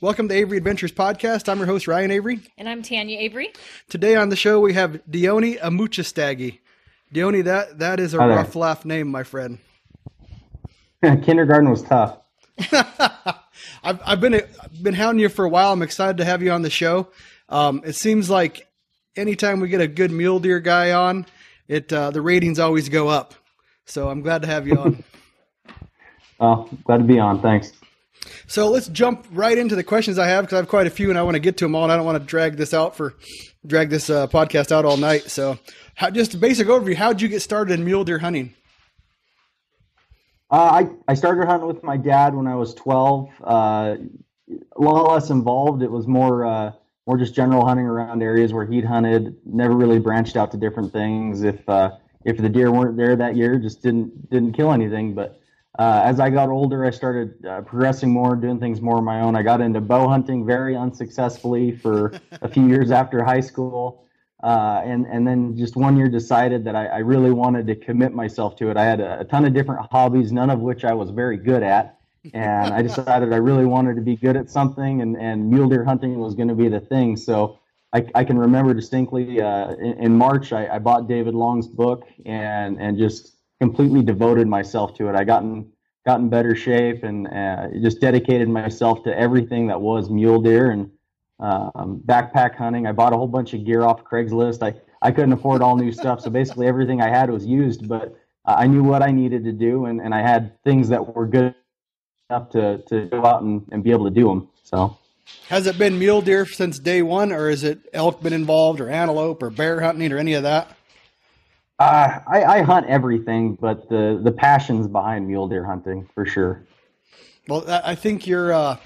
Welcome to Avery Adventures Podcast. I'm your host, Ryan Avery. And I'm Tanya Avery. Today on the show, we have Dione Amuchastegui. Dione, that, that is a Hi there. rough laugh name, my friend. Kindergarten was tough. I've, I've been I've been hounding you for a while. I'm excited to have you on the show. Um, it seems like anytime we get a good mule deer guy on, it uh, the ratings always go up. So I'm glad to have you on. Oh, glad to be on. Thanks. So let's jump right into the questions I have because I have quite a few and I want to get to them all. And I don't want to drag this out for drag this uh, podcast out all night. So, how, just a basic overview: How did you get started in mule deer hunting? Uh, I, I started hunting with my dad when I was 12. Uh, a lot less involved. It was more uh, more just general hunting around areas where he'd hunted. Never really branched out to different things. If uh, if the deer weren't there that year, just didn't didn't kill anything. But uh, as I got older, I started uh, progressing more, doing things more on my own. I got into bow hunting very unsuccessfully for a few years after high school. Uh, and and then just one year decided that I, I really wanted to commit myself to it. I had a, a ton of different hobbies, none of which I was very good at, and I decided I really wanted to be good at something, and, and mule deer hunting was going to be the thing. So I, I can remember distinctly uh, in, in March I, I bought David Long's book and and just completely devoted myself to it. I got in got in better shape and uh, just dedicated myself to everything that was mule deer and um, backpack hunting. I bought a whole bunch of gear off Craigslist. I, I couldn't afford all new stuff, so basically everything I had was used. But I knew what I needed to do, and, and I had things that were good enough to, to go out and, and be able to do them. So Has it been mule deer since day one, or is it elk been involved, or antelope, or bear hunting, or any of that? Uh, I, I hunt everything, but the the passion's behind mule deer hunting for sure. Well, I I think you're uh,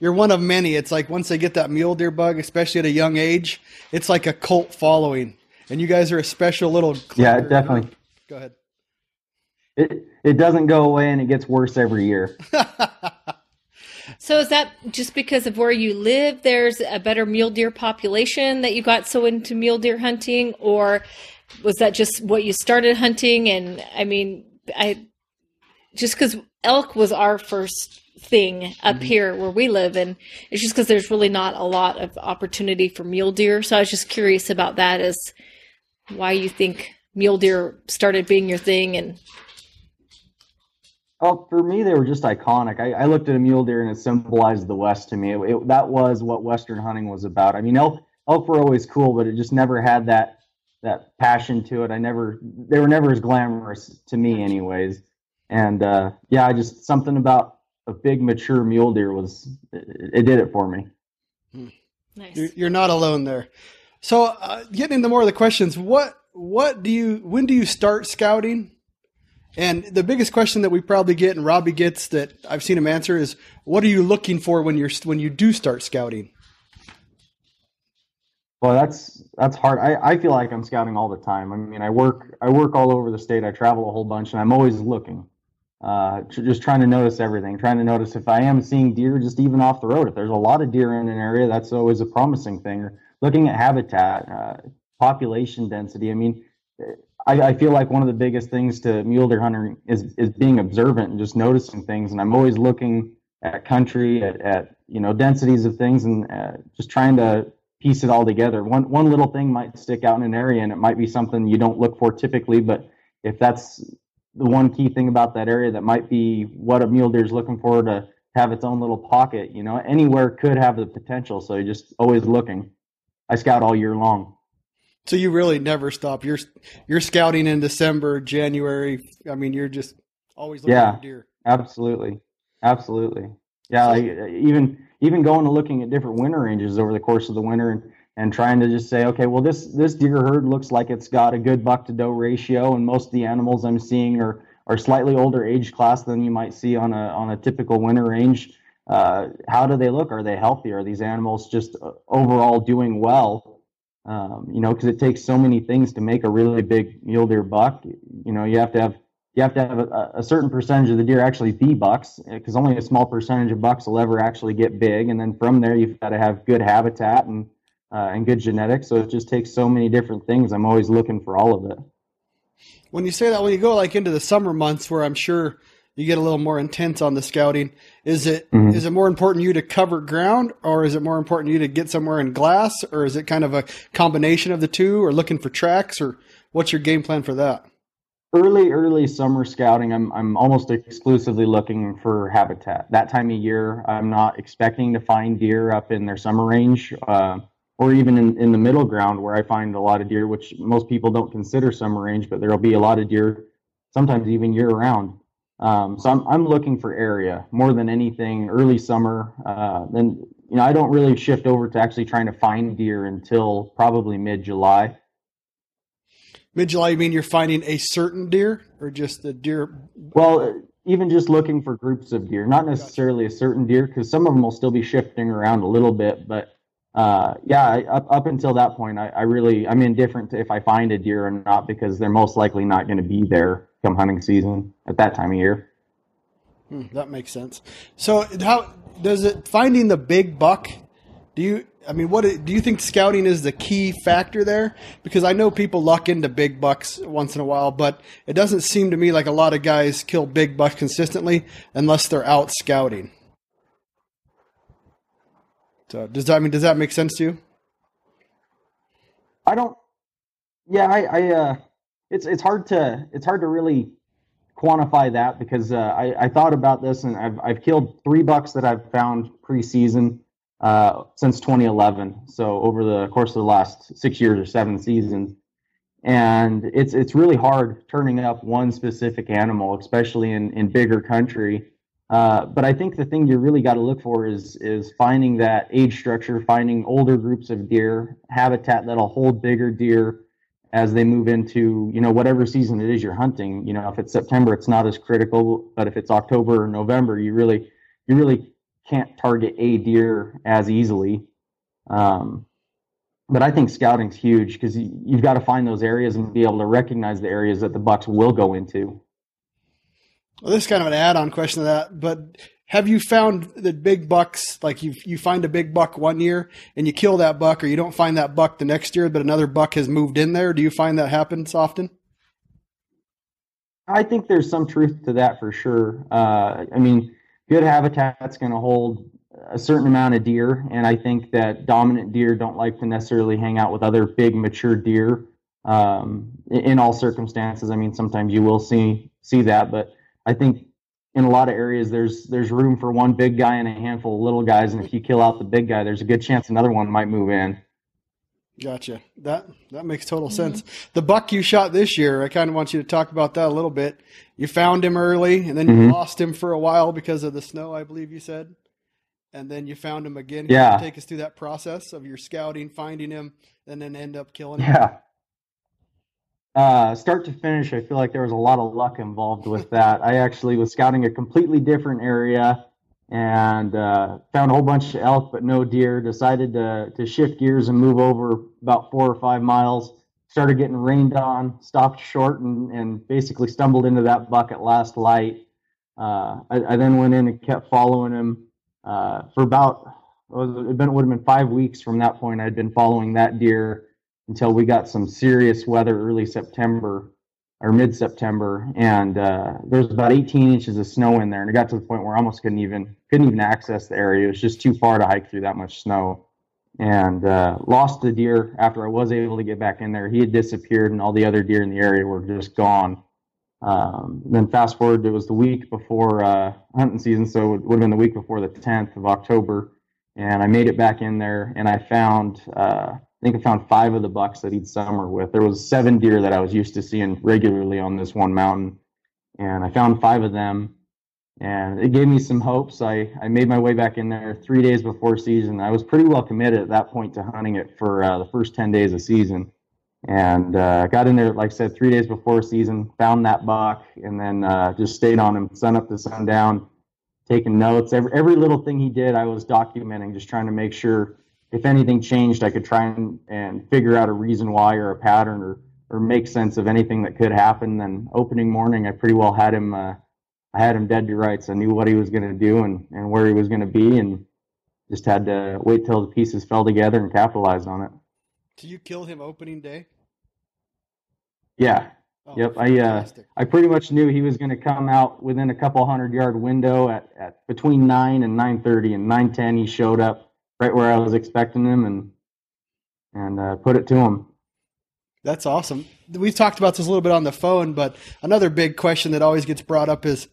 you're one of many. It's like once they get that mule deer bug, especially at a young age, it's like a cult following, and you guys are a special little. Yeah, definitely. Go ahead. It it doesn't go away, and it gets worse every year. So is that just because of where you live? There's a better mule deer population that you got so into mule deer hunting, or was that just what you started hunting? And I mean, I just because elk was our first thing up mm-hmm. here where we live, and it's just because there's really not a lot of opportunity for mule deer. So I was just curious about that, as why you think mule deer started being your thing, and Well, for me, they were just iconic. I, I looked at a mule deer and it symbolized the West to me. It, it- that was what Western hunting was about. I mean, elk, elk were always cool, but it just never had that that passion to it. I never, they were never as glamorous to me, anyways. And uh, yeah, I just something about a big mature mule deer was it, it did it for me. nice. You're, you're not alone there. So, uh, getting into more of the questions, what what do you when do you start scouting? And the biggest question that we probably get, and Robbie gets that I've seen him answer is, what are you looking for when you're when you do start scouting? Well, that's that's hard. I, I feel like I'm scouting all the time. I mean, I work I work all over the state. I travel a whole bunch, and I'm always looking, uh, just trying to notice everything. Trying to notice if I am seeing deer, just even off the road. If there's a lot of deer in an area, that's always a promising thing. Or looking at habitat, uh, population density. I mean, I, I feel like one of the biggest things to mule deer hunting is is being observant and just noticing things. And I'm always looking at country, at, at you know densities of things, and uh, just trying to piece it all together. One one little thing might stick out in an area, and it might be something you don't look for typically. But if that's the one key thing about that area, that might be what a mule deer is looking for to have its own little pocket. You know, anywhere could have the potential. So you're just always looking. I scout all year long. So you really never stop. You're you're scouting in December, January. I mean, you're just always looking Yeah. for deer. Absolutely, absolutely. Yeah, like even even going and looking at different winter ranges over the course of the winter and, and trying to just say, okay, well this this deer herd looks like it's got a good buck to doe ratio, and most of the animals I'm seeing are are slightly older age class than you might see on a on a typical winter range. Uh, how do they look? Are they healthy? Are these animals just uh, overall doing well? Um, you know, because it takes so many things to make a really big mule deer buck. You know, you have to have you have to have a, a certain percentage of the deer actually be bucks because only a small percentage of bucks will ever actually get big and then from there you've got to have good habitat and uh, and good genetics so it just takes so many different things i'm always looking for all of it When you say that, when you go like into the summer months, where I'm sure you get a little more intense on the scouting. Is it mm-hmm. is it more important you to cover ground, or is it more important you to get somewhere in glass, or is it kind of a combination of the two, or looking for tracks, or what's your game plan for that? Early, early summer scouting, I'm I'm almost exclusively looking for habitat. That time of year, I'm not expecting to find deer up in their summer range. Uh, or even in, in the middle ground where I find a lot of deer, which most people don't consider summer range, but there'll be a lot of deer, sometimes even year round. Um, so I'm, I'm looking for area more than anything early summer. Uh, then, you know, I don't really shift over to actually trying to find deer until probably mid July. Mid July, you mean you're finding a certain deer or just the deer? Well, even just looking for groups of deer, not necessarily a certain deer, because some of them will still be shifting around a little bit, but uh, yeah, up, up until that point, I, I really I'm indifferent to if I find a deer or not because they're most likely not going to be there come hunting season at that time of year. Hmm, that makes sense. So how does it finding the big buck? Do you I mean what do you think scouting is the key factor there? Because I know people luck into big bucks once in a while, but it doesn't seem to me like a lot of guys kill big bucks consistently unless they're out scouting. So does that I mean does that make sense to you? I don't. Yeah, I, I uh, it's it's hard to it's hard to really quantify that because uh, I I thought about this and I've I've killed three bucks that I've found preseason uh, since 2011. So over the course of the last six years or seven seasons, and it's it's really hard turning up one specific animal, especially in in bigger country. Uh, but I think the thing you really got to look for is is finding that age structure, finding older groups of deer, habitat that'll hold bigger deer as they move into you know whatever season it is you're hunting. You know, if it's September, it's not as critical, but if it's October or November, you really you really can't target a deer as easily. Um, but I think scouting's huge because you've got to find those areas and be able to recognize the areas that the bucks will go into. Well, this is kind of an add-on question to that, but have you found that big bucks like you you find a big buck one year and you kill that buck, or you don't find that buck the next year, but another buck has moved in there? Do you find that happens often? I think there's some truth to that for sure. Uh, I mean, good habitat's going to hold a certain amount of deer, and I think that dominant deer don't like to necessarily hang out with other big mature deer. Um, in all circumstances, I mean, sometimes you will see see that, but I think in a lot of areas there's there's room for one big guy and a handful of little guys, and if you kill out the big guy, there's a good chance another one might move in. Gotcha. That that makes total mm-hmm. sense. The buck you shot this year, I kind of want you to talk about that a little bit. You found him early, and then mm-hmm. you lost him for a while because of the snow, I believe you said, and then you found him again. Can yeah. take us through that process of your scouting, finding him, and then end up killing him. Yeah uh, start to finish, I feel like there was a lot of luck involved with that. I actually was scouting a completely different area and uh, found a whole bunch of elk, but no deer. Decided to to shift gears and move over about four or five miles. Started getting rained on, stopped short, and, and basically stumbled into that buck at last light. Uh, I, I, then went in and kept following him uh, for about it, would have been five weeks from that point. I'd been following that deer until we got some serious weather early September or mid September, and uh, there was about 18 inches of snow in there, and it got to the point where I almost couldn't even couldn't even access the area. It was just too far to hike through that much snow, and uh, lost the deer after I was able to get back in there. He had disappeared, and all the other deer in the area were just gone. Um, then fast forward, it was the week before uh, hunting season, so it would have been the week before the 10th of October, and I made it back in there, and I found uh, think I found five of the bucks that he'd summer with. There was seven deer that I was used to seeing regularly on this one mountain, and I found five of them, and it gave me some hopes. I, I made my way back in there three days before season. I was pretty well committed at that point to hunting it for uh, the first ten days of season, and uh, got in there like I said three days before season. Found that buck, and then uh, just stayed on him sun up to sundown, taking notes. Every every little thing he did, I was documenting, just trying to make sure if anything changed, I could try and, and figure out a reason why or a pattern or, or make sense of anything that could happen. Then opening morning, I pretty well had him, uh, I had him dead to rights. I knew what he was going to do and, and where he was going to be and just had to wait till the pieces fell together and capitalize on it. Did you kill him opening day? Yeah. Oh, yep, I uh, I pretty much knew he was going to come out within a couple hundred yard window at, at between nine and nine thirty, and nine ten he showed up right where I was expecting him, and and uh, put it to him. That's awesome. We've talked about this a little bit on the phone, but another big question that always gets brought up is: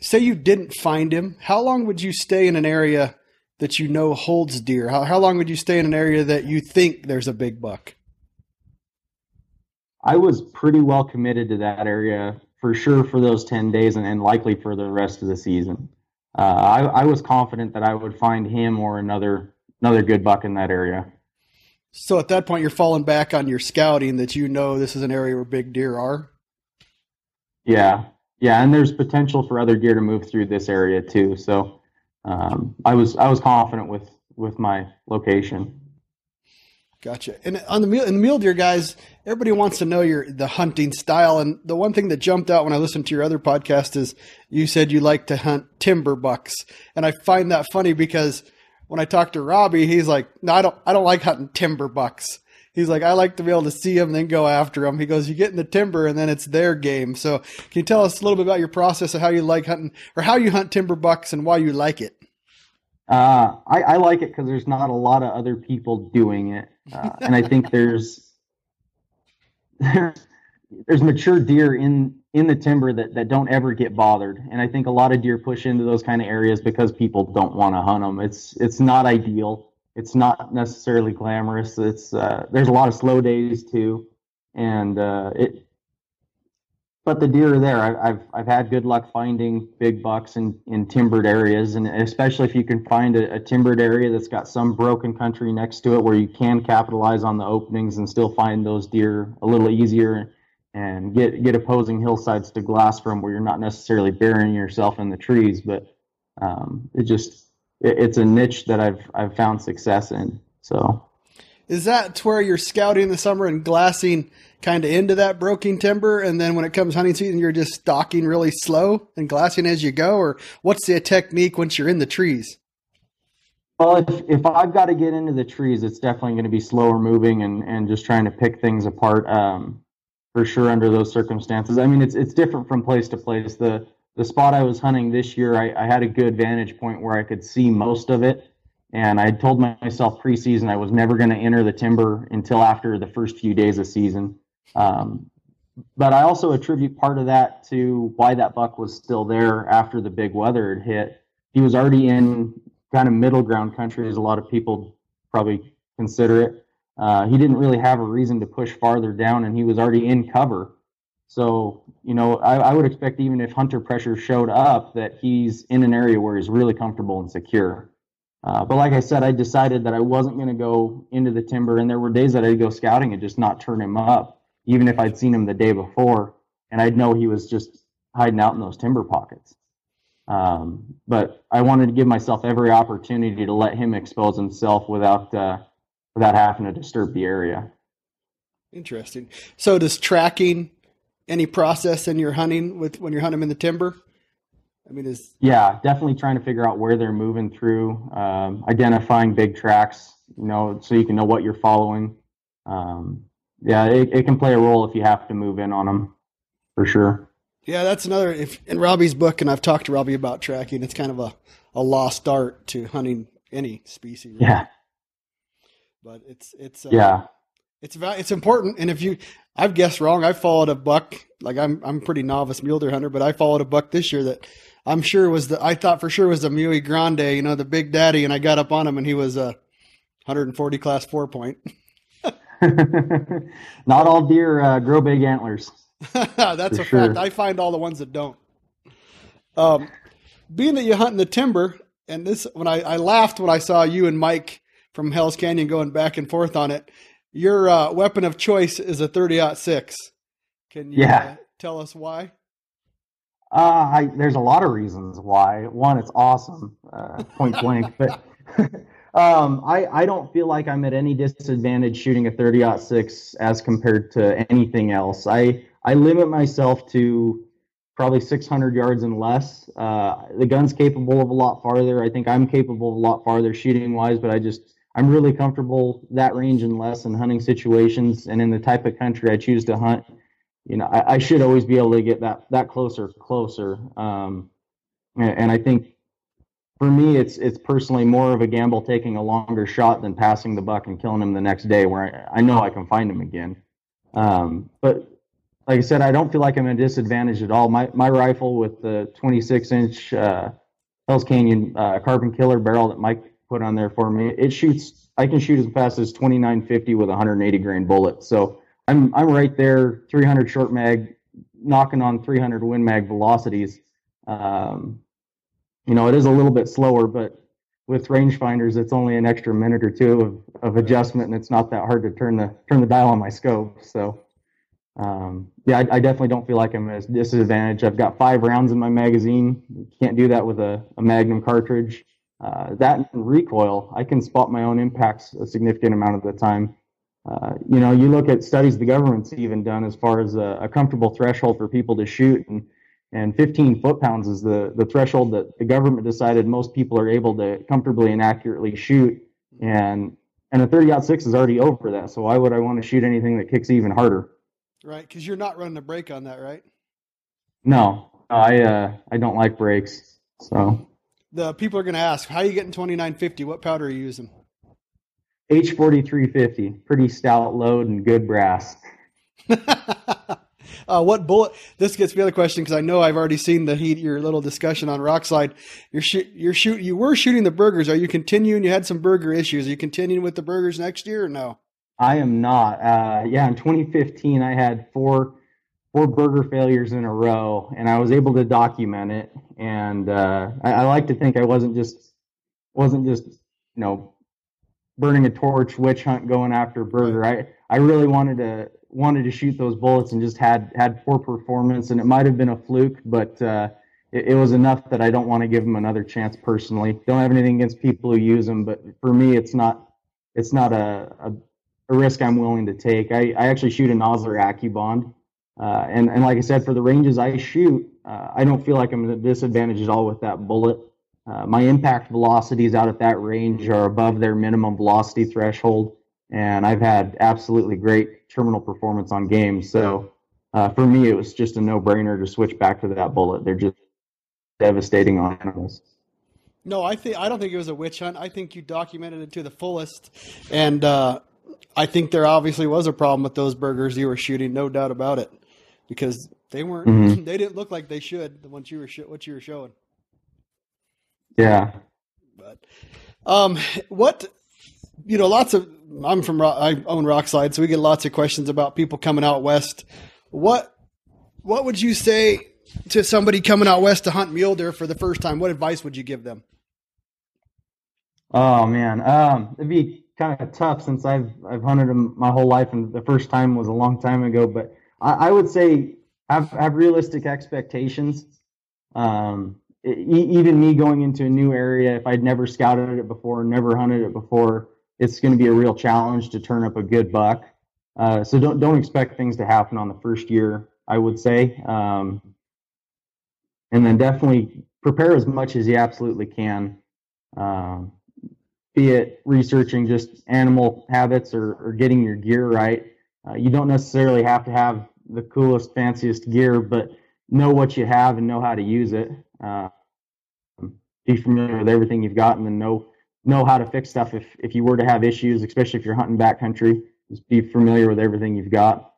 say you didn't find him, how long would you stay in an area that you know holds deer? How how long would you stay in an area that you think there's a big buck? I was pretty well committed to that area for sure for those 10 days and, and likely for the rest of the season. Uh, I, I was confident that I would find him or another another good buck in that area. So at that point, you're falling back on your scouting that you know this is an area where big deer are. Yeah, yeah, and there's potential for other deer to move through this area too. So um, I was I was confident with with my location. Gotcha. And on the mule, and the mule deer guys, everybody wants to know your the hunting style. And the one thing that jumped out when I listened to your other podcast is you said you like to hunt timber bucks, and I find that funny because when I talk to Robbie, he's like, "No, I don't. I don't like hunting timber bucks." He's like, "I like to be able to see them and then go after them." He goes, "You get in the timber and then it's their game." So, can you tell us a little bit about your process of how you like hunting or how you hunt timber bucks and why you like it? Uh, I, I like it because there's not a lot of other people doing it. Uh, and I think there's there's mature deer in in the timber that, that don't ever get bothered and i think a lot of deer push into those kind of areas because people don't want to hunt them it's it's not ideal it's not necessarily glamorous it's uh, there's a lot of slow days too and uh, it but the deer are there. I, have I've had good luck finding big bucks in, in timbered areas, and especially if you can find a, a, timbered area that's got some broken country next to it, where you can capitalize on the openings and still find those deer a little easier, and get get opposing hillsides to glass from where you're not necessarily burying yourself in the trees, but um, it just it, it's a niche that I've I've found success in. So is that where you're scouting in the summer and glassing kind of into that broken timber, and then when it comes hunting season, you're just stalking really slow and glassing as you go, or what's the technique once you're in the trees? Well, if, if I've got to get into the trees, it's definitely going to be slower moving and, and just trying to pick things apart um, for sure under those circumstances. I mean, it's it's different from place to place. The the spot I was hunting this year, I, I had a good vantage point where I could see most of it. And I told myself preseason I was never going to enter the timber until after the first few days of season. Um, but I also attribute part of that to why that buck was still there after the big weather had hit. He was already in kind of middle ground country, as a lot of people probably consider it. Uh, he didn't really have a reason to push farther down, and he was already in cover. So, you know, I, I would expect even if hunter pressure showed up, that he's in an area where he's really comfortable and secure. Uh, but like I said, I decided that I wasn't going to go into the timber, and there were days that I'd go scouting and just not turn him up, even if I'd seen him the day before, and I'd know he was just hiding out in those timber pockets. Um, but I wanted to give myself every opportunity to let him expose himself without uh, without having to disturb the area. Interesting. So, does tracking any process in your hunting with when you're hunting in the timber? I mean, is yeah, definitely trying to figure out where they're moving through, um, identifying big tracks, you know, so you can know what you're following. Um, yeah, it, it can play a role if you have to move in on them, for sure. Yeah, that's another. If in Robbie's book, and I've talked to Robbie about tracking, it's kind of a a lost art to hunting any species. Really. Yeah, but it's it's uh, yeah, it's it's important. And if you, I've guessed wrong. I followed a buck. Like I'm I'm pretty novice mule deer hunter, but I followed a buck this year that I'm sure was the I thought for sure was the Muy Grande, you know, the big daddy, and I got up on him and he was a 140 class four point. Not all deer uh, grow big antlers. That's a sure. fact. I find all the ones that don't. Um, being that you hunt in the timber, and this when I, I laughed when I saw you and Mike from Hell's Canyon going back and forth on it. Your uh, weapon of choice is a 30 six. Can you yeah. uh, tell us why? Uh, I, there's a lot of reasons why. One, it's awesome, uh, point blank. But um, I, I don't feel like I'm at any disadvantage shooting a 30 six as compared to anything else. I I limit myself to probably 600 yards and less. Uh, the gun's capable of a lot farther. I think I'm capable of a lot farther shooting wise, but I just I'm really comfortable that range and less in hunting situations and in the type of country I choose to hunt you know, I, I, should always be able to get that that closer, closer. Um, and, and, I think for me, it's it's personally more of a gamble taking a longer shot than passing the buck and killing him the next day, where I, I know I can find him again. Um, but like I said, I don't feel like I'm at a disadvantage at all. My my rifle with the 26 inch uh, Hell's Canyon uh, carbon killer barrel that Mike put on there for me, it shoots. I can shoot as fast as 2950 with 180 grain bullet. So I'm I'm right there, 300 short mag, knocking on 300 win mag velocities. Um, you know, it is a little bit slower, but with rangefinders, it's only an extra minute or two of, of adjustment, and it's not that hard to turn the turn the dial on my scope. So, um, yeah, I, I, definitely don't feel like I'm at a disadvantage. I've got five rounds in my magazine. You can't do that with a, a Magnum cartridge. Uh, that recoil, I can spot my own impacts a significant amount of the time. Uh, you know, you look at studies the government's even done as far as a, a comfortable threshold for people to shoot, and and 15 foot pounds is the the threshold that the government decided most people are able to comfortably and accurately shoot, and and a 30 six is already over that. So why would I want to shoot anything that kicks even harder? Right, because you're not running a brake on that, right? No, I uh, I don't like brakes. So the people are going to ask, how are you getting 2950? What powder are you using? H4350, pretty stout load and good brass. uh, what bullet? This gets me the other question because I know I've already seen the heat your little discussion on Rokslide. You're shoot, you're shoot, you were shooting the Bergers. Are you continuing? You had some Berger issues. Are you continuing with the Bergers next year or no? I am not. Uh, yeah, in 2015, I had four four Berger failures in a row, and I was able to document it. And uh, I, I like to think I wasn't just wasn't just you know burning a torch, witch hunt, going after Berger. I I really wanted to wanted to shoot those bullets and just had had poor performance, and it might have been a fluke, but uh, it, it, was enough that I don't want to give them another chance personally. Don't have anything against people who use them, but for me, it's not it's not a, a, a risk I'm willing to take. I, I actually shoot a Nosler AccuBond, uh, and and like I said, for the ranges I shoot, uh, I don't feel like I'm at a disadvantage at all with that bullet. Uh, my impact velocities out at that range are above their minimum velocity threshold, and I've had absolutely great terminal performance on games. So uh, for me, it was just a no-brainer to switch back to that bullet. They're just devastating on animals. No, I think I don't think it was a witch hunt. I think you documented it to the fullest, and uh, I think there obviously was a problem with those Bergers you were shooting, no doubt about it, because they weren't. Mm-hmm. They didn't look like they should. The ones you were sh- what you were showing. Yeah. But um, what you know, lots of I'm from I own Rokslide, so we get lots of questions about people coming out west. What what would you say to somebody coming out west to hunt mule deer for the first time? What advice would you give them? Oh man, um, it'd be kind of tough since I've I've hunted them my whole life, and the first time was a long time ago. But I, I would say have have realistic expectations. Um, even me going into a new area, if I'd never scouted it before, never hunted it before, it's going to be a real challenge to turn up a good buck. Uh, so don't don't expect things to happen on the first year. I would say, um, and then definitely prepare as much as you absolutely can. Um, be it researching just animal habits or, or getting your gear right. Uh, you don't necessarily have to have the coolest, fanciest gear, but know what you have and know how to use it. Uh, be familiar with everything you've got, and then know know how to fix stuff if if you were to have issues, especially if you're hunting backcountry. Just be familiar with everything you've got.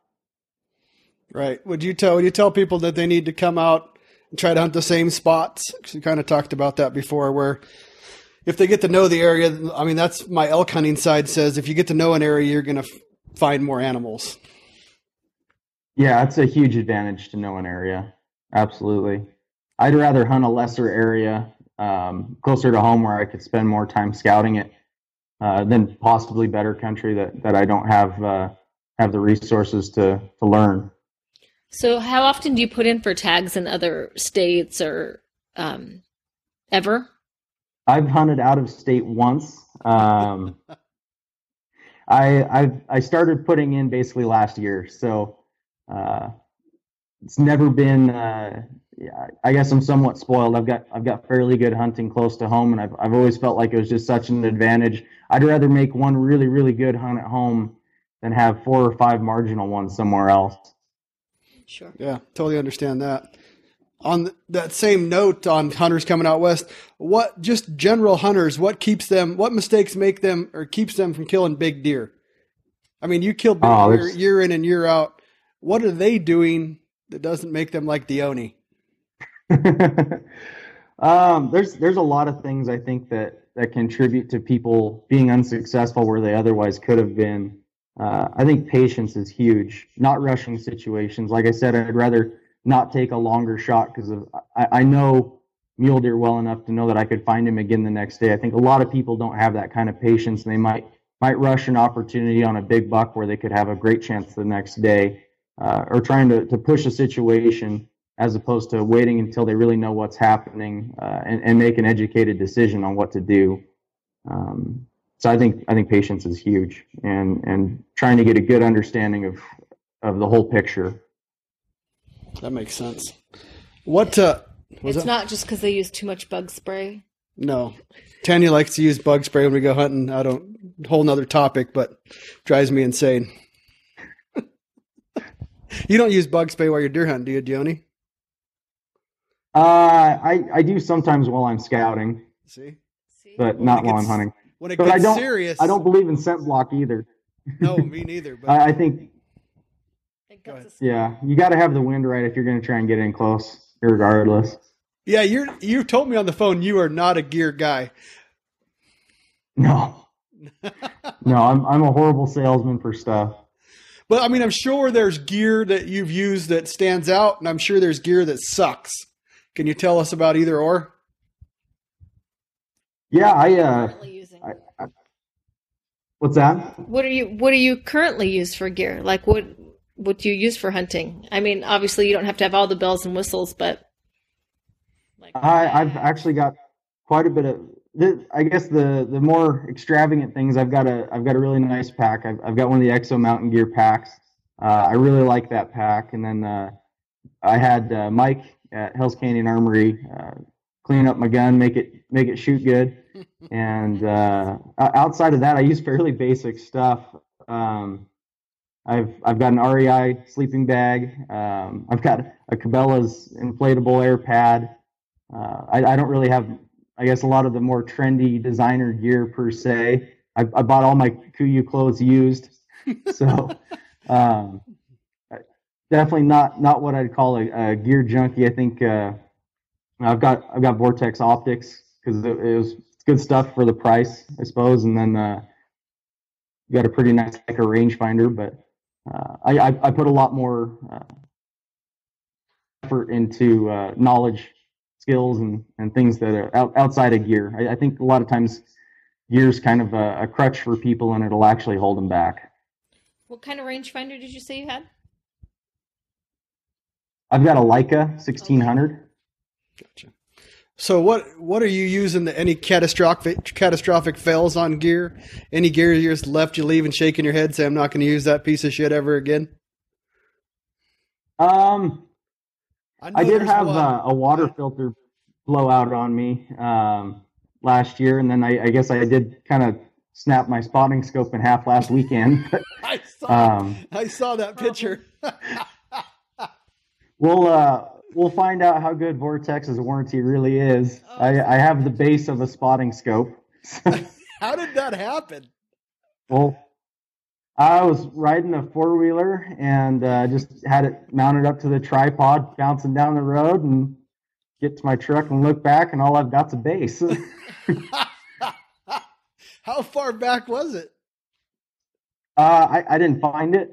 Right. Would you tell would you tell people that they need to come out and try to hunt the same spots? Because you kind of talked about that before, where if they get to know the area, I mean, that's my elk hunting side says if you get to know an area, you're going to f- find more animals. Yeah, that's a huge advantage to know an area. Absolutely. I'd rather hunt a lesser area um, closer to home where I could spend more time scouting it uh, than possibly better country that, that I don't have uh, have the resources to to learn. So, how often do you put in for tags in other states or um, ever? I've hunted out of state once. Um, I I've I started putting in basically last year, so uh, it's never been uh, yeah, I guess I'm somewhat spoiled. I've got I've got fairly good hunting close to home, and I've I've always felt like it was just such an advantage. I'd rather make one really really good hunt at home than have four or five marginal ones somewhere else. Sure. Yeah, totally understand that. On th- that same note, on hunters coming out west, what just general hunters, what keeps them, what mistakes make them or keeps them from killing big deer? I mean, you kill big Oh, deer year in and year out. What are they doing that doesn't make them like Dione? um, there's there's a lot of things I think that that contribute to people being unsuccessful where they otherwise could have been. Uh, I think patience is huge. Not rushing situations. Like I said, I'd rather not take a longer shot because I, I know mule deer well enough to know that I could find him again the next day. I think a lot of people don't have that kind of patience, and they might might rush an opportunity on a big buck where they could have a great chance the next day, uh, or trying to, to push a situation as opposed to waiting until they really know what's happening uh, and, and make an educated decision on what to do. Um, so I think I think patience is huge, and and trying to get a good understanding of of the whole picture. That makes sense. What uh, was it's that? not just because they use too much bug spray. No. Tanya likes to use bug spray when we go hunting. I don't, whole nother topic, but drives me insane. you don't use bug spray while you're deer hunting, do you, Dione? Uh, I I do sometimes while I'm scouting, See? See? but When not it while I'm hunting. When it But I gets don't- serious. I don't believe in scent block either. No, me neither. But I, I think It Go guts ahead. us- yeah, you got to have the wind right if you're going to try and get in close, regardless. yeah, you're, you told me on the phone you are not a gear guy. No, no, I'm I'm a horrible salesman for stuff. But I mean, I'm sure there's gear that you've used that stands out, and I'm sure there's gear that sucks. Can you tell us about either or? Yeah, I uh. I, I, what's that? What are you What do you currently use for gear? Like what What do you use for hunting? I mean, obviously you don't have to have all the bells and whistles, but like I I've actually got quite a bit of. The, I guess the the more extravagant things I've got a I've got a really nice pack. I've I've got one of the Exo Mountain Gear packs. Uh, I really like that pack. And then uh, I had uh, Mike at Hell's Canyon Armory uh, clean up my gun, make it make it shoot good. and uh, outside of that, I use fairly basic stuff. Um, I've I've got an REI sleeping bag. Um, I've got a Cabela's inflatable air pad. Uh, I, I don't really have, I guess, a lot of the more trendy designer gear per se. I, I bought all my Kuiu clothes used, so um, definitely not not what I'd call a, a gear junkie. I think uh, I've got I've got Vortex optics because it, it was good stuff for the price, I suppose, and then uh, got a pretty nice like a rangefinder, but uh, I, I I put a lot more uh, effort into uh, knowledge, skills, and and things that are out, outside of gear. I, I think a lot of times gear's kind of a, a crutch for people, and it'll actually hold them back. what kind of rangefinder did you say you had? I've got a Leica 1600. Gotcha. So what what are you using? The, any catastrophic catastrophic fails on gear? Any gear you just left you leave and shaking your head, say I'm not going to use that piece of shit ever again? Um, know I did have one. uh, a water filter blow out on me um, last year, and then I, I guess I did kind of snap my spotting scope in half last weekend. I saw um, I saw that picture. we'll uh, we'll find out how good Vortex's warranty really is. Oh. I, I have the base of a spotting scope. How did that happen? well, I was riding a four wheeler and uh, just had it mounted up to the tripod, bouncing down the road, and get to my truck and look back, and all I've got's a base. How far back was it? Uh, I, I didn't find it.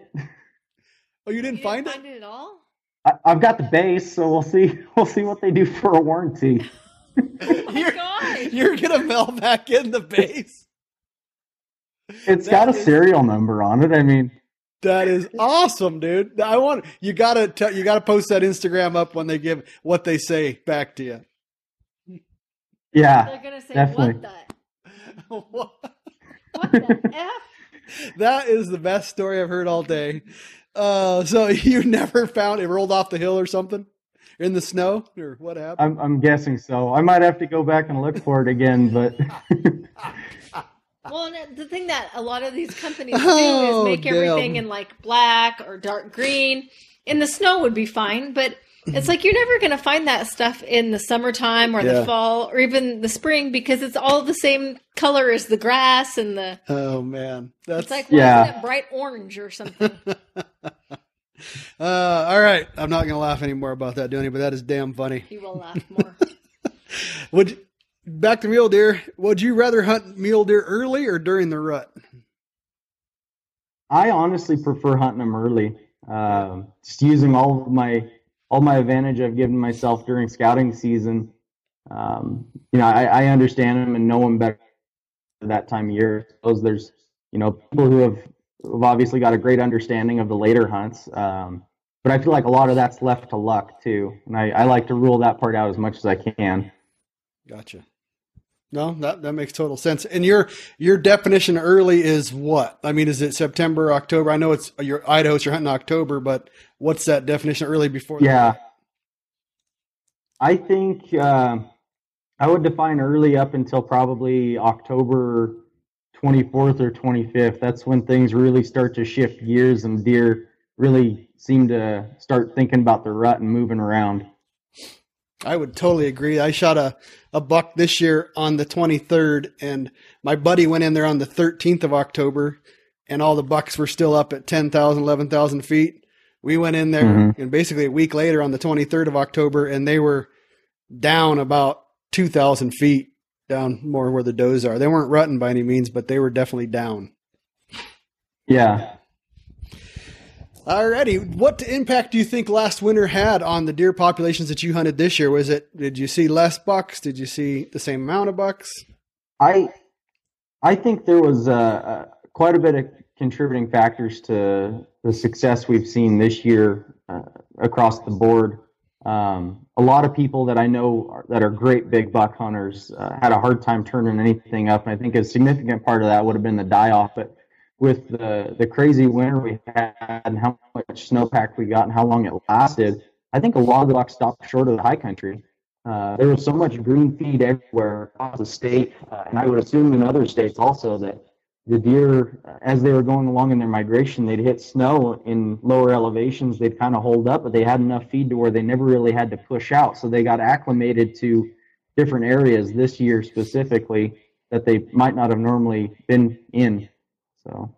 Oh, you didn't You find didn't it? find it at all? I, I've got the base, so we'll see. We'll see what they do for a warranty. Oh my You're- gosh. You're gonna mail back in the base. It's That got a is- serial number on it. I mean, That is awesome, dude. I want you gotta tell you gotta post that Instagram up when they give what they say back to you. yeah, They're gonna say Definitely. what the what the f? that is the best story I've heard all day. Uh, so you never found it rolled off the hill or something in the snow or what happened? I'm I'm guessing so. I might have to go back and look for it again, but Well, the thing that a lot of these companies do Oh, is make damn. everything in like black or dark green. in the snow would be fine, but it's like you're never going to find that stuff in the summertime or Yeah. the fall or even the spring because it's all the same color as the grass and the. Oh man, that's It's like why Yeah. isn't bright orange or something? uh, all right. I'm not gonna laugh anymore about that, Dooney, but that is damn funny. he will laugh more. Would back to mule deer? Would you rather hunt mule deer early or during the rut? I honestly prefer hunting them early. Um, just using all of my all my advantage I've given myself during scouting season. Um, you know, I, I understand them and know them better that time of year. Suppose there's you know people who have, have obviously got a great understanding of the later hunts. Um, but I feel like a lot of that's left to luck too, and I, I like to rule that part out as much as I can. Gotcha. No, that that makes total sense. And your your definition early is what? I mean, is it September, October? I know it's your Idaho, you're hunting October, but what's that definition early before? the- Yeah. I think uh, I would define early up until probably October 24th or 25th. That's when things really start to shift gears and deer really seem to start thinking about the rut and moving around. I would totally agree. I shot a, a buck this year on the 23rd, and my buddy went in there on the 13th of October, and all the bucks were still up at 10,000, 11,000 feet. We went in there, Mhm. and basically a week later on the 23rd of October, and they were down about 2,000 feet, down more where the does are. They weren't rutting by any means, but they were definitely down. Yeah. Alrighty, what impact do you think last winter had on the deer populations that you hunted this year? Was it did you see less bucks? Did you see the same amount of bucks? I I think there was uh, uh, quite a bit of contributing factors to the success we've seen this year uh, across the board. Um, a lot of people that I know are, that are great big buck hunters uh, had a hard time turning anything up, and I think a significant part of that would have been the die off. But with the the crazy winter we had and how much snowpack we got and how long it lasted, I think a lot of the bucks stopped short of the high country. Uh, there was so much green feed everywhere across the state, uh, and I would assume in other states also that the deer, as they were going along in their migration, they'd hit snow in lower elevations. They'd kind of hold up, but they had enough feed to where they never really had to push out. So they got acclimated to different areas this year specifically that they might not have normally been in. So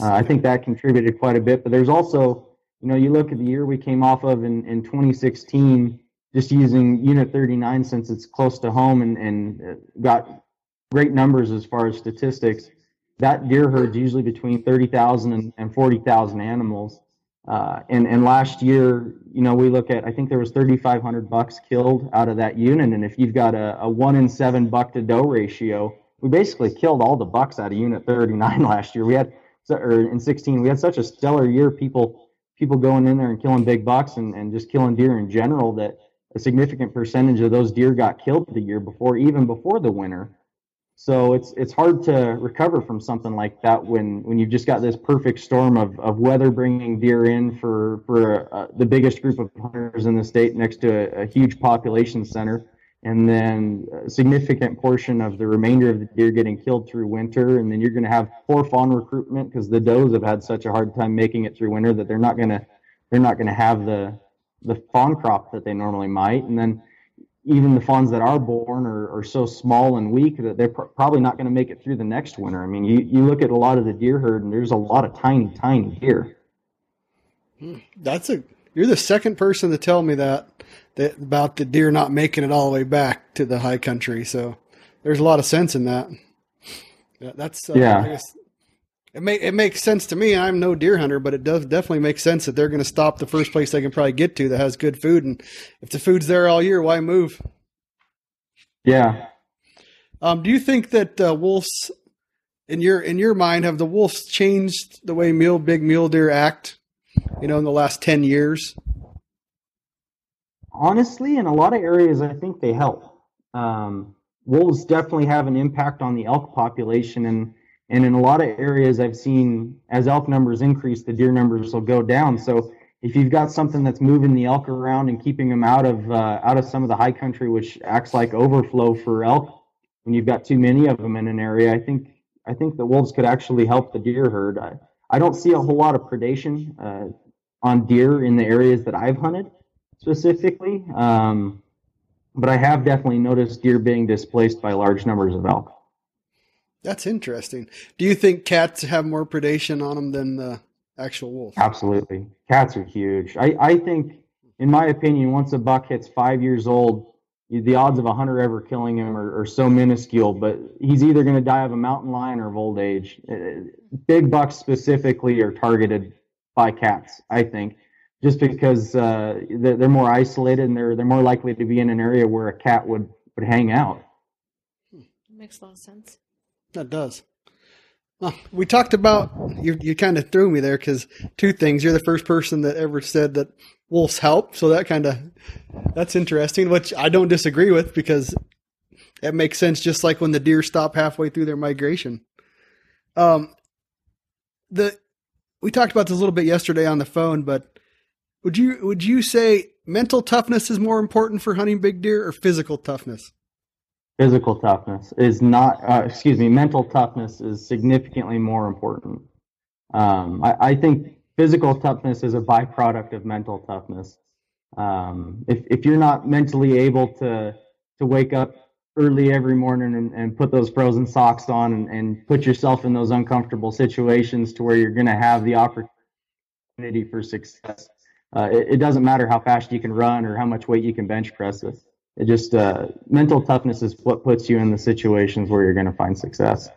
uh, I think that contributed quite a bit. But there's also, you know, you look at the year we came off of in, in 2016, just using Unit 39 since it's close to home and, and uh, got great numbers as far as statistics. That deer herd's usually between 30,000 and, and 40,000 animals. Uh, and, and last year, you know, we look at, I think there was 3,500 bucks killed out of that unit. And if you've got a, a one in seven buck to doe ratio, we basically killed all the bucks out of Unit 39 last year. We had, or in 16, we had such a stellar year. People, people going in there and killing big bucks and, and just killing deer in general that a significant percentage of those deer got killed the year before, even before the winter. So it's it's hard to recover from something like that when when you've just got this perfect storm of, of weather bringing deer in for for uh, the biggest group of hunters in the state next to a, a huge population center, and then a significant portion of the remainder of the deer getting killed through winter, and then you're going to have poor fawn recruitment because the does have had such a hard time making it through winter that they're not going to they're not going to have the the fawn crop that they normally might, and then even the fawns that are born are, are so small and weak that they're pr- probably not going to make it through the next winter. I mean, you, you look at a lot of the deer herd, and there's a lot of tiny, tiny deer. That's a you're the second person to tell me that that about the deer not making it all the way back to the high country. So there's a lot of sense in that. That's uh, Yeah. I guess it make it makes sense to me. I'm no deer hunter, but it does definitely make sense that they're going to stop the first place they can probably get to that has good food, and if the food's there all year, why move? Yeah. Um, do you think that uh, wolves, in your in your mind, have the wolves changed the way mule big mule deer act? You know, in the last ten years. Honestly, in a lot of areas, I think they help. Um, wolves definitely have an impact on the elk population, and and in a lot of areas, I've seen as elk numbers increase, the deer numbers will go down. So if you've got something that's moving the elk around and keeping them out of uh, out of some of the high country, which acts like overflow for elk, when you've got too many of them in an area, I think I think the wolves could actually help the deer herd. I, I don't see a whole lot of predation. Uh, on deer in the areas that I've hunted specifically. Um, but I have definitely noticed deer being displaced by large numbers of elk. That's interesting. Do you think cats have more predation on them than the actual wolf? Absolutely. Cats are huge. I, I think, in my opinion, once a buck hits five years old, the odds of a hunter ever killing him are, are so minuscule, but he's either going to die of a mountain lion or of old age. Uh, big bucks specifically are targeted by cats, I think, just because uh, they're more isolated and they're they're more likely to be in an area where a cat would would hang out. Makes a lot of sense. That does. Well, we talked about you. You kind of threw me there because two things. You're the first person that ever said that wolves help, so that kind of that's interesting. Which I don't disagree with because it makes sense. Just like when the deer stop halfway through their migration. Um, the we talked about this a little bit yesterday on the phone, but would you would you say mental toughness is more important for hunting big deer or physical toughness? Physical toughness is not uh, excuse me mental toughness is significantly more important. Um, I, I, think physical toughness is a byproduct of mental toughness. Um, if, if you're not mentally able to to wake up early every morning and, and put those frozen socks on and, and put yourself in those uncomfortable situations to where you're going to have the opportunity for success uh, it, it, doesn't matter how fast you can run or how much weight you can bench press it it just uh, mental toughness is what puts you in the situations where you're going to find success.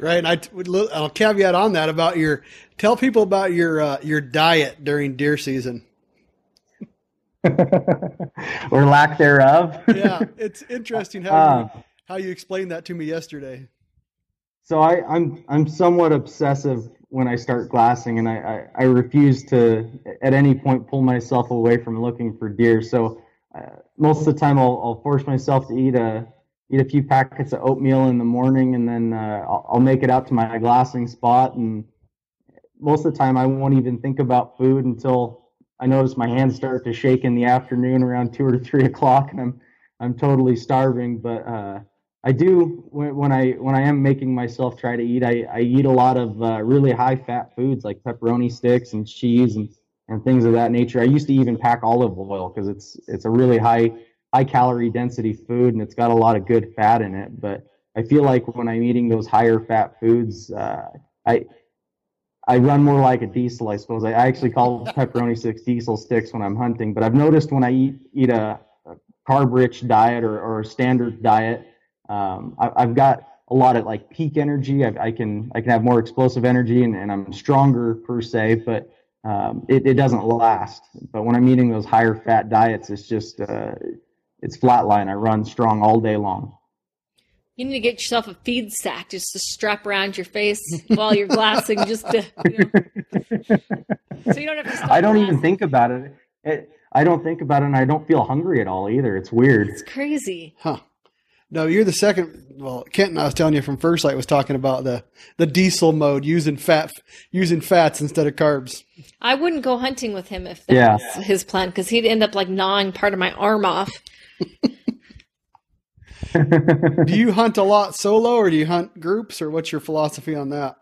Right, and I would I'll caveat on that about your tell people about your uh, your diet during deer season. or lack thereof. yeah, it's interesting how uh, you, how you explained that to me yesterday. So I, I'm I'm somewhat obsessive when I start glassing, and I, I, I refuse to at any point pull myself away from looking for deer. So uh, most of the time I'll, I'll force myself to eat a eat a few packets of oatmeal in the morning, and then uh, I'll, I'll, make it out to my glassing spot. And most of the time, I won't even think about food until I notice my hands start to shake in the afternoon around two or three o'clock, and I'm I'm totally starving. But uh, I do when, when, I when I am making myself try to eat, I, I eat a lot of uh, really high fat foods like pepperoni sticks and cheese and and things of that nature. I used to even pack olive oil because it's it's a really high high calorie density food and it's got a lot of good fat in it. But I feel like when I'm eating those higher fat foods, uh, I I run more like a diesel, I suppose. I actually call pepperoni sticks diesel sticks when I'm hunting. But I've noticed when I eat eat a, a carb rich diet or, or a standard diet, um, I, have got a lot of like peak energy. I, I, can I can have more explosive energy and, and I'm stronger per se. But um, it, it, doesn't last. But when I'm eating those higher fat diets, it's just uh, it's flatline. I run strong all day long. You need to get yourself a feed sack just to strap around your face while you're glassing, just to you know, so you don't have to. Stop I don't glassing. even think about it. it. I don't think about it, and I don't feel hungry at all either. It's weird. It's crazy. Huh. No, you're the second. Well, Kenton, I was telling you from First Lite was talking about the the diesel mode using fat using fats instead of carbs. I wouldn't go hunting with him if that yeah. was his plan because he'd end up like gnawing part of my arm off. do you hunt a lot solo or do you hunt groups or what's your philosophy on that?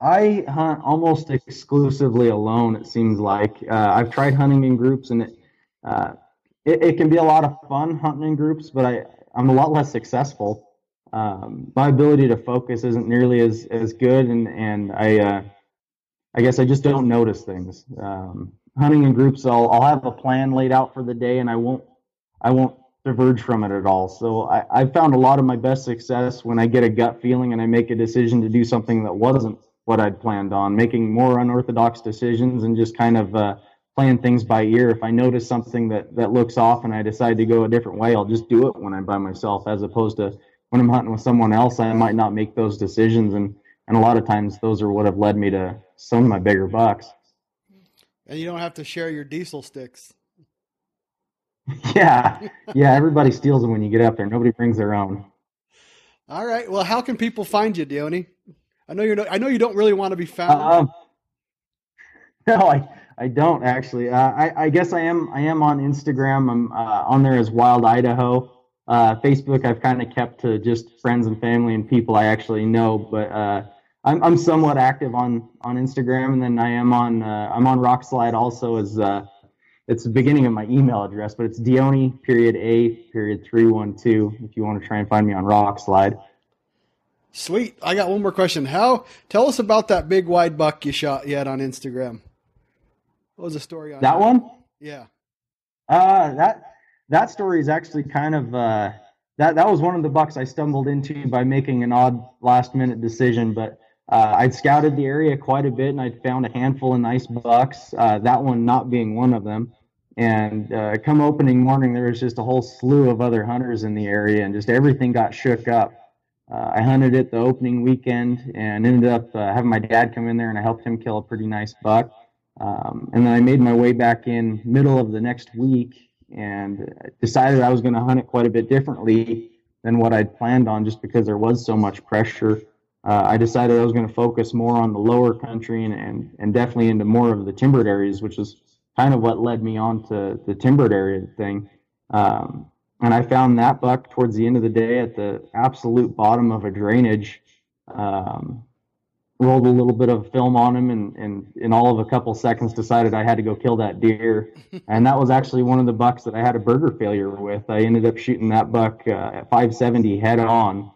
I hunt almost exclusively alone. It seems like uh, I've tried hunting in groups and it. Uh, it, it, can be a lot of fun hunting in groups, but I, I'm a lot less successful. Um, my ability to focus isn't nearly as, as good, and, and I, uh, I guess I just don't notice things. Um, hunting in groups, I'll, I'll have a plan laid out for the day, and I won't, I won't diverge from it at all. So I, I've found a lot of my best success when I get a gut feeling and I make a decision to do something that wasn't what I'd planned on, making more unorthodox decisions and just kind of uh, playing things by ear. If I notice something that that looks off and I decide to go a different way, I'll just do it when I'm by myself, as opposed to when I'm hunting with someone else. I might not make those decisions, and and a lot of times those are what have led me to some of my bigger bucks. And you don't have to share your diesel sticks. yeah, yeah. Everybody steals them when you get up there. Nobody brings their own. All right. Well, how can people find you, Dione? I know you're. No, I know you don't really want to be found. Um, no, I I don't actually. Uh, I, I guess I am. I am on Instagram. I'm uh, on there as Wild Idaho. Uh, Facebook, I've kind of kept to just friends and family and people I actually know. But uh, I'm I'm somewhat active on on Instagram, and then I am on uh, I'm on Rokslide also as uh, it's the beginning of my email address, but it's Dione period A period three one two. If you want to try and find me on Rokslide. Sweet. I got one more question. How? Tell us about that big wide buck you shot yet on Instagram. What was the story on that one? Yeah. Uh, that that story is actually kind of uh, that that was one of the bucks I stumbled into by making an odd last minute decision, but. Uh, I'd scouted the area quite a bit and I'd found a handful of nice bucks, uh, that one not being one of them. And uh, come opening morning, there was just a whole slew of other hunters in the area and just everything got shook up. Uh, I hunted it the opening weekend and ended up uh, having my dad come in there and I helped him kill a pretty nice buck. Um, and then I made my way back in middle of the next week and decided I was going to hunt it quite a bit differently than what I'd planned on just because there was so much pressure uh, I decided I was going to focus more on the lower country and, and, and definitely into more of the timbered areas, which is kind of what led me on to the timbered area thing. Um, and I found that buck towards the end of the day at the absolute bottom of a drainage. Um, rolled a little bit of film on him and, and in all of a couple seconds decided I had to go kill that deer. and that was actually one of the bucks that I had a Berger failure with. I ended up shooting that buck uh, at 570 head on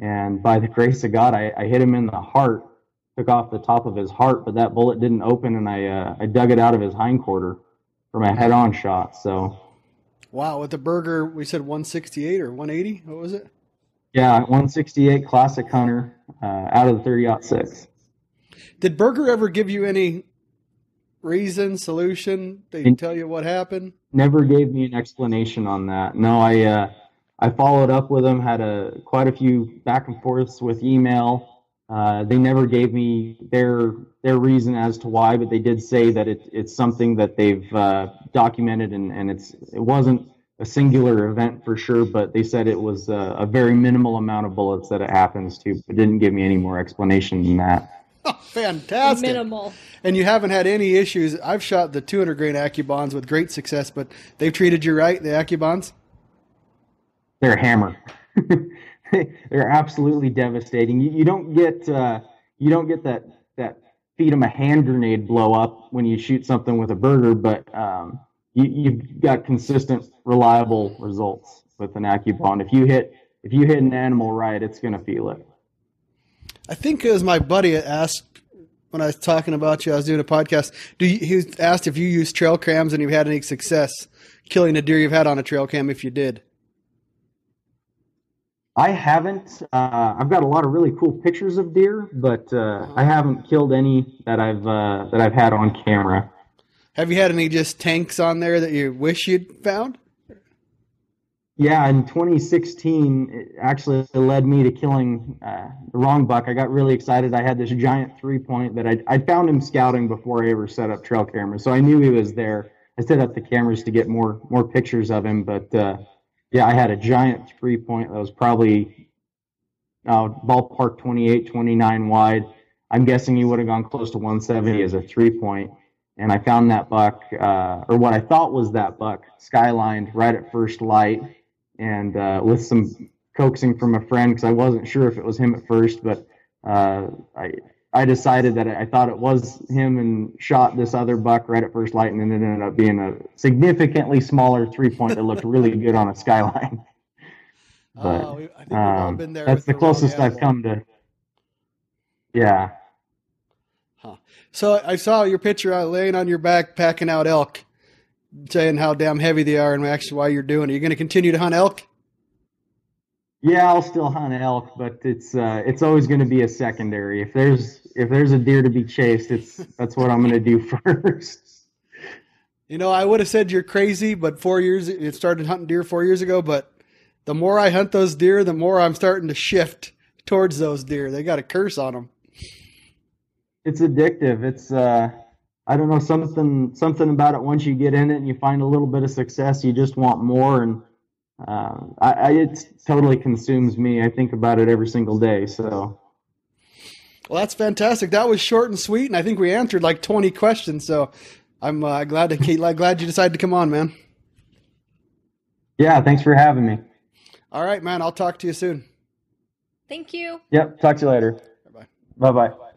and by the grace of God, I, I hit him in the heart, took off the top of his heart, but that bullet didn't open, and I uh, I dug it out of his hindquarter from a head-on shot. So, wow, with the Berger, we said 168 or 180. What was it? Yeah, 168 Classic Hunter uh, out of the 30 six. Did Berger ever give you any reason, solution? They tell you what happened? Never gave me an explanation on that. No, I uh, I followed up with them, had a quite a few back and forths with email. Uh, they never gave me their their reason as to why, but they did say that it, it's something that they've uh, documented, and, and it's it wasn't a singular event for sure, but they said it was a, a very minimal amount of bullets that it happens to, but didn't give me any more explanation than that. Fantastic. Minimal. And you haven't had any issues. I've shot the 200 grain AccuBonds with great success, but they've treated you right, the AccuBonds? they're a hammer. they're absolutely devastating. You, you don't get uh, you don't get that that feed them a hand grenade blow up when you shoot something with a Berger, but um, you, you've got consistent, reliable results with an AccuBond. If you hit if you hit an animal right, it's going to feel it. I think it was my buddy asked when I was talking about you, I was doing a podcast. Do you, he asked if you use trail cams and you've had any success killing a deer you've had on a trail cam. If you did, I haven't. Uh, I've got a lot of really cool pictures of deer, but uh, I haven't killed any that I've uh, that I've had on camera. Have you had any just tanks on there that you wish you'd found? Yeah, in 2016, it actually led me to killing uh, the wrong buck. I got really excited. I had this giant three point that I I found him scouting before I ever set up trail cameras, so I knew he was there. I set up the cameras to get more more pictures of him, but uh, yeah, I had a giant three point that was probably uh, ballpark 28, 29 wide. I'm guessing you would have gone close to 170 as a three point. And I found that buck, uh, or what I thought was that buck, skylined right at first light. And uh, with some coaxing from a friend, because I wasn't sure if it was him at first, but uh, I, I decided that I thought it was him and shot this other buck right at first light, and then it ended up being a significantly smaller three point that looked really good on a skyline. But oh, um, that's the closest I've come to. Yeah. Huh. So I saw your picture out laying on your back, packing out elk, saying how damn heavy they are, and actually why you're doing it. You're you going to continue to hunt elk? Yeah, I'll still hunt elk, but it's uh, it's always going to be a secondary. If there's if there's a deer to be chased, it's that's what I'm going to do first. You know, I would have said you're crazy, but four years it started hunting deer four years ago. But the more I hunt those deer, the more I'm starting to shift towards those deer. They got a curse on them. It's addictive. It's uh, I don't know something something about it. Once you get in it and you find a little bit of success, you just want more and uh, I, I, it totally consumes me. I think about it every single day. So, well, that's fantastic. That was short and sweet, and I think we answered like twenty questions. So, I'm uh, glad to glad you decided to come on, man. Yeah, thanks for having me. All right, man. I'll talk to you soon. Thank you. Yep. Talk to you later. Bye bye. Bye bye.